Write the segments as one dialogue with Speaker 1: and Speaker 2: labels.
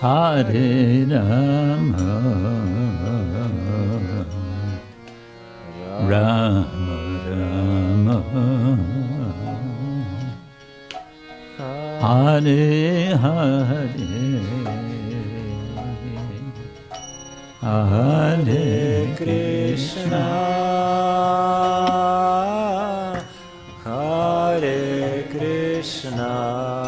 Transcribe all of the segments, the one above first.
Speaker 1: Rama Rama Rama Hare Hare Hare Krishna
Speaker 2: Hare Krishna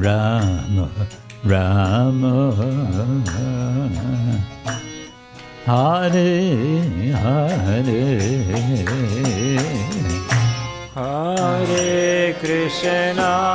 Speaker 1: Ram Ram. Hare Hare.
Speaker 2: Hare Krishna.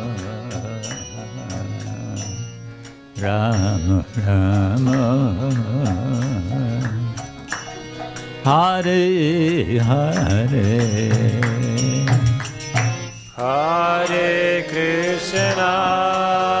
Speaker 1: Rama Rama. Hare Hare.
Speaker 2: Hare Krishna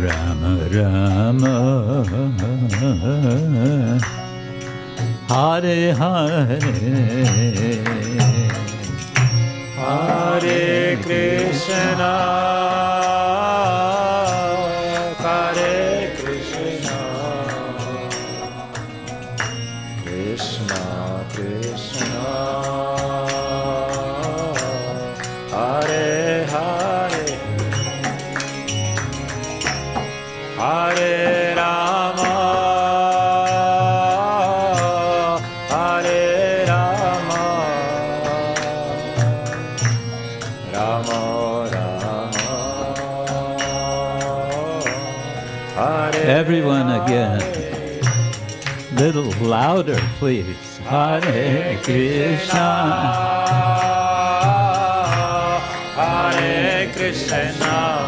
Speaker 1: Rama Rama. Hare Hare.
Speaker 2: Hare Krishna
Speaker 1: louder, please. Hare Krishna.
Speaker 2: Hare Krishna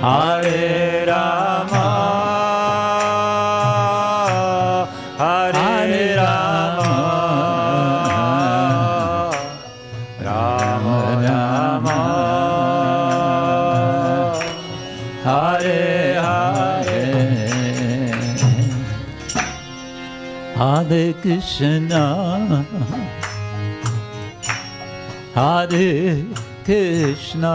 Speaker 1: Hare
Speaker 2: Rama. Hare
Speaker 1: Krishna. Hare Krishna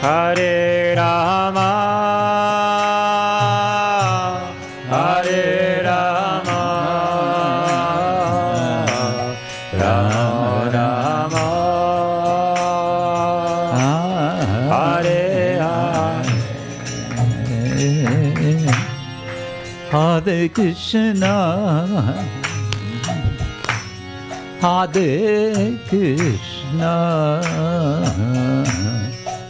Speaker 2: Hare Rama, Hare Rama, Rama Rama, Hare Hare.
Speaker 1: Hare Krishna Hare Krishna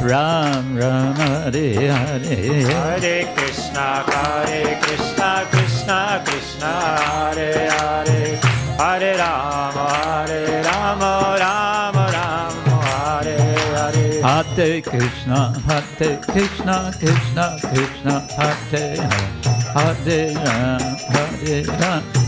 Speaker 1: Ram Ram, Hare Hare.
Speaker 2: Hare Krishna, Hare Krishna, Krishna Krishna, Hare Hare, Hare Rama, Hare Rama, Rama Rama, Hare Hare.
Speaker 1: Hare Hare Krishna, Hare Krishna, Krishna Krishna, Hare Hare, Hare Ram, Hare Ram,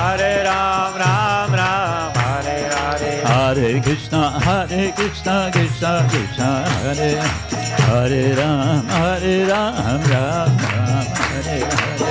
Speaker 2: Hare
Speaker 1: Krishna, Krishna Krishna, Hare Hare Ram, Hare Ram, Ram Ram,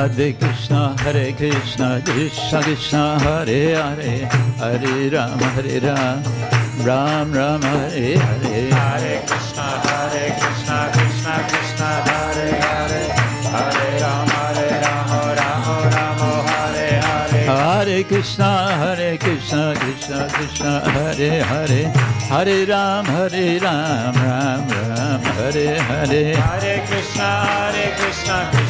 Speaker 2: Hare
Speaker 1: Krishna, Hare Krishna, Krishna Krishna, Hare Hare, Hare Ram, Hare Ram, Ram Ram, Hare Hare.
Speaker 2: Hare Krishna, Hare Krishna, Krishna Krishna, Hare Hare, Hare Ram, Hare Ram, Ram Ram, Hare Hare.
Speaker 1: Hare Krishna, Hare Krishna, Krishna Krishna, Hare Hare, Hare Ram, Hare Ram, Ram Ram, Hare Hare.
Speaker 2: Hare Krishna, Hare Krishna Krishna,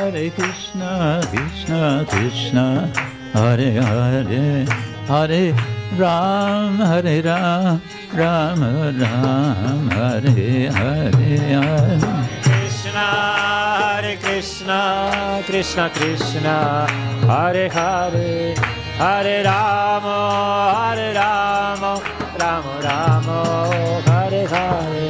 Speaker 2: Hare Krishna, Krishna Krishna, Hare Hare, Hare
Speaker 1: Ram, Hare Ram, Ram Ram, Hare Hare Hare.
Speaker 2: Krishna, Hare Krishna, Krishna Krishna, Hare Hare, Hare Rama, Hare Rama, Rama Rama, Hare Hare.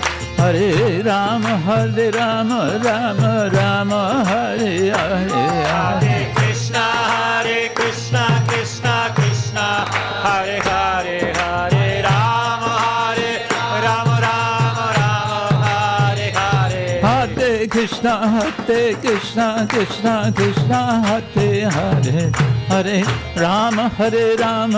Speaker 1: हरे राम हरे राम राम राम हरे हरे।
Speaker 2: हरे कृष्ण हरे कृष्ण कृष्ण कृष्ण। हरे हरे हरे राम हरे राम राम राम हरे हरे।
Speaker 1: हरे कृष्ण हरे कृष्ण कृष्ण कृष्ण हरे हरे। हरे राम हरे राम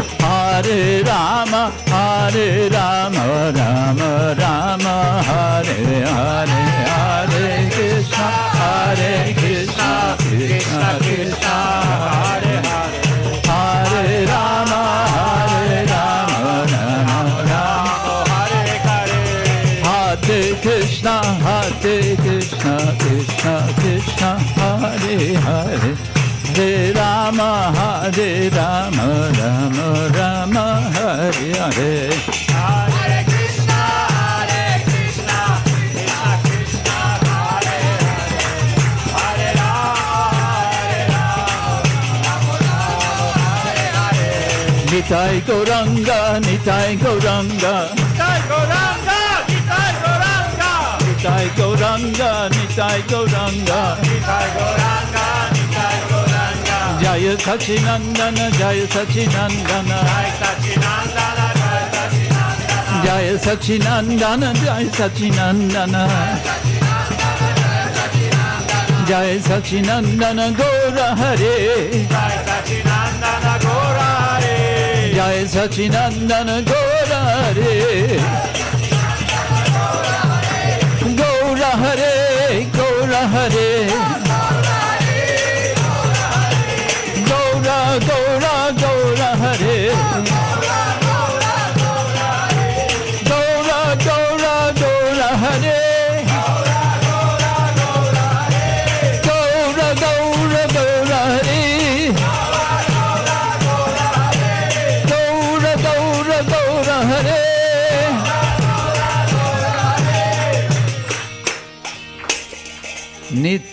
Speaker 1: हरे राम हरे राम राम राम हरे हरे हरे कृष्ण हरे कृष्ण कृष्ण कृष्ण हरे
Speaker 2: हरे हरे
Speaker 1: राम हरे राम ह राम हरे
Speaker 2: हरे हृष्ण
Speaker 1: हरे Krishna Krishna Krishna Hare Hare. Hare. Hare Rama, Rama Rama, Hare Hare.
Speaker 2: Hare Krishna, Hare Krishna, Krishna Krishna, Hare Hare, Hare Rama, Hare Rama, Hare Hare.
Speaker 1: Nitai Gauranga, Nitai Gauranga,
Speaker 2: Nitai Gauranga, Nitai Gauranga,
Speaker 1: Nitai Gauranga. Nitai Gauranga,
Speaker 2: Nitai Gauranga. जय सचिनंदन
Speaker 1: जय सचिनंदन। जय सचिनंदन
Speaker 2: जय सचिनंदन। जय सचिनंदन,
Speaker 1: गौर हरे। जय सचिनंदन, गौर हरे। गौर हरे
Speaker 2: गौर हरे।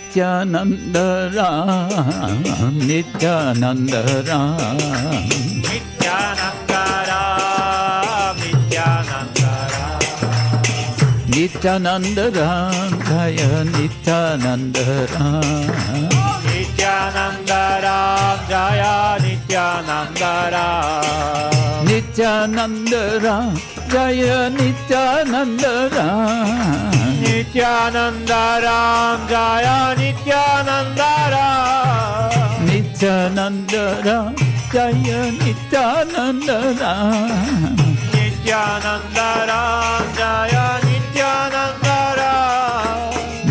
Speaker 2: नित्यानन्द राम
Speaker 1: नित्यानन्द राम नित्यानन्द राम जय नित्यानन्द राम नित्यानन्द राम जय नित्यानन्द राम ನಿತ್ಯಾನಂದ ಜಯ ನಿತ್ಯಾನಂದ ನಿತ್ಯಾನಂದ ರಾಮ ಜಯ ನಿತ್ಯಾನಂದ ನಿತ್ಯಾನಂದ ರಾಮ ಜಯ ನಿತ್ಯಾನಂದ ನಿತ್ಯಾನಂದ ರಾಮ ಜಯ ನಿತ್ಯಾನಂದ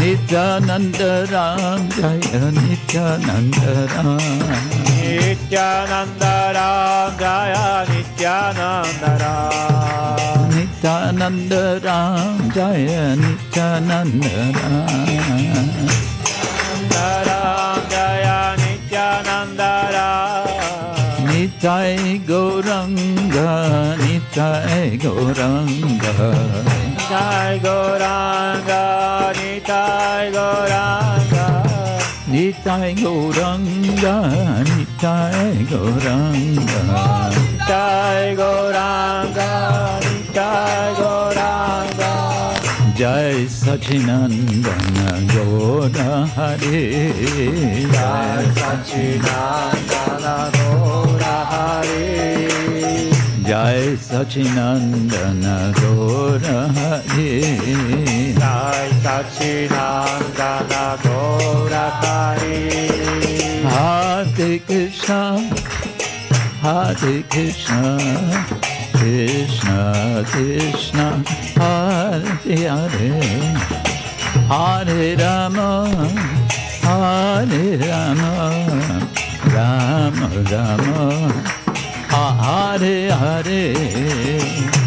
Speaker 1: ನಿತ್ಯಾನಂದ
Speaker 2: ರಾಮ ಜಯ Nithyananda Rama
Speaker 1: Nityananda Ram, Jaya Nityananda Ram.
Speaker 2: Nityananda Ram, Jaya Nityananda Ram.
Speaker 1: Ram, Jaya Nityananda Ram.
Speaker 2: Ram, Jaya Nityananda Ram.
Speaker 1: Nitai Gauranga, Nitai Gauranga.
Speaker 2: Nitai Gauranga, Nitai Gauranga.
Speaker 1: Nitai Gauranga, Nitai Gauranga.
Speaker 2: Nitai Gauranga, Nitai Gauranga.
Speaker 1: Jai Sachinandana Gaura Hare.
Speaker 2: Jai Sachinandana Gaura Hare.
Speaker 1: जय सचिनन्दन सचि नन्दन
Speaker 2: गोरीक्षिन गोराकारे Hare Krishna
Speaker 1: Hare Krishna Krishna Krishna Hare Hare. Hare Ram Hare Ram Ram Ram. Hare Hare.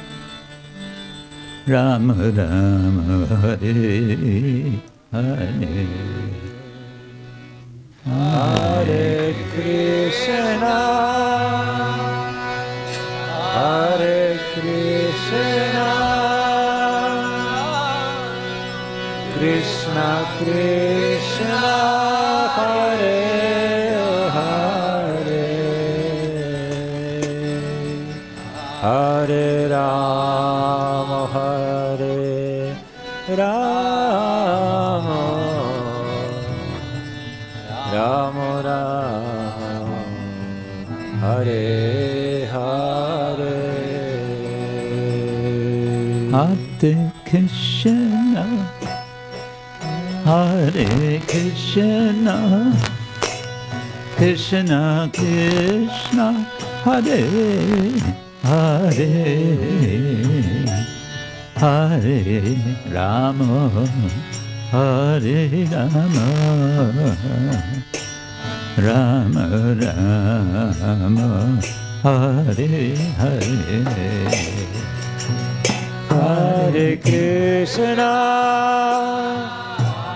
Speaker 1: Ram Ram Hare Hare
Speaker 2: Hare Krishna Hare Krishna Krishna Krishna
Speaker 1: Krishna Krishna Krishna Hare Hare Hare Rama Hare Rama Rama Rama Hare Hare.
Speaker 2: Hare Krishna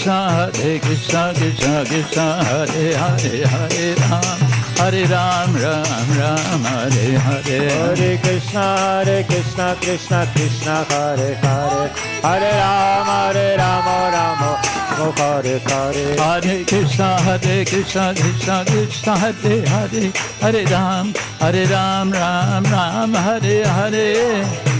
Speaker 2: Krishna
Speaker 1: Hare Krishna Krishna Krishna Hare Hare Hare Ram. Hare Ram Ram Ram Hare Hare. Hare Krishna
Speaker 2: Hare Krishna Krishna Krishna Hare Hare. Hare Ram Hare Ram Ram Hare car Hare Krishna Hare
Speaker 1: Krishna Krishna Krishna Hare Hare. Hare Ram Hare Ram Ram Ram Hare
Speaker 2: Hare.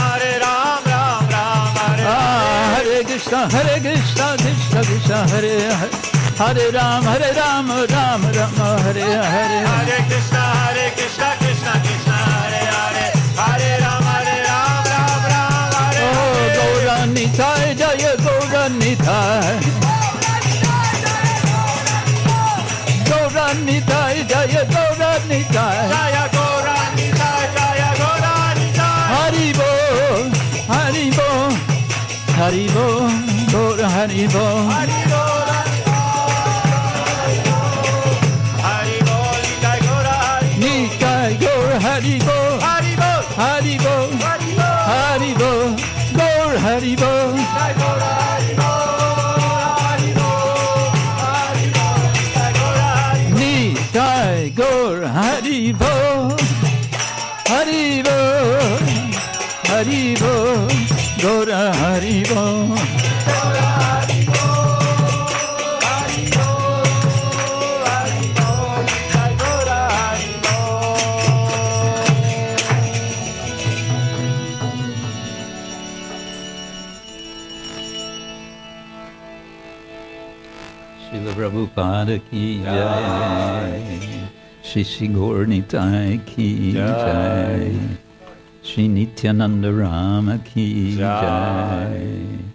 Speaker 2: Krishna Hare Krishna Krishna Krishna Hare Hare Hare Ram Hare Ram Ram
Speaker 1: Ram Hare Hare. Hare Krishna Hare Krishna Krishna Krishna Hare Hare. Hare Ram Hare Ram
Speaker 2: Ram
Speaker 1: Ram
Speaker 2: Hare ओ गौरानी थाय जय गौरानी
Speaker 1: थाय। गौरानी थाय जय
Speaker 2: गौरानी थाय। Haribol, Gaur Haribol.
Speaker 1: Hari Bol, Hari Bol, Hari
Speaker 2: Haribol,
Speaker 1: Hari Bol, Hari Bol,
Speaker 2: Haribol, Gaur Haribol.
Speaker 1: Jai Gaura, Hari Bol, Hari Bol, Hari Bol, Gaura, Hari
Speaker 2: Haribol, Haribol, Haribol, Gaur Haribol.
Speaker 1: Jai Gaura, Hari Bol.
Speaker 2: Srila Prabhupada ki jai. Shri Shri Gaur Nitai ki jai. Shri Nityananda Rama ki
Speaker 1: Jai.
Speaker 2: jai.